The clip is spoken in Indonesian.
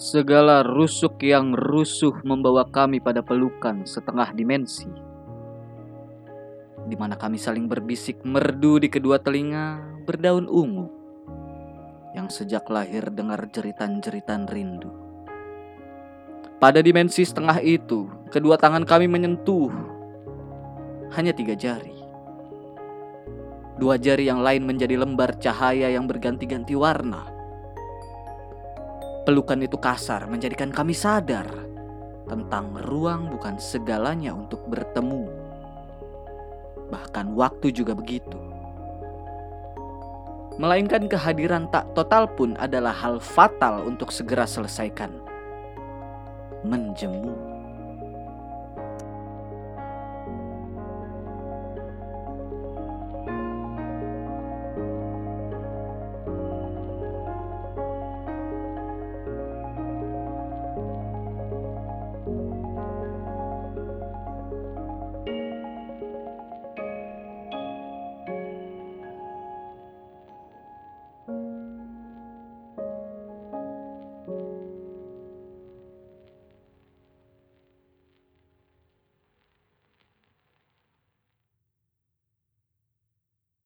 Segala rusuk yang rusuh membawa kami pada pelukan setengah dimensi. Di mana kami saling berbisik merdu di kedua telinga berdaun ungu. Yang sejak lahir dengar jeritan-jeritan rindu. Pada dimensi setengah itu, kedua tangan kami menyentuh hanya tiga jari. Dua jari yang lain menjadi lembar cahaya yang berganti-ganti warna Pelukan itu kasar menjadikan kami sadar tentang ruang bukan segalanya untuk bertemu. Bahkan waktu juga begitu. Melainkan kehadiran tak total pun adalah hal fatal untuk segera selesaikan. Menjemu.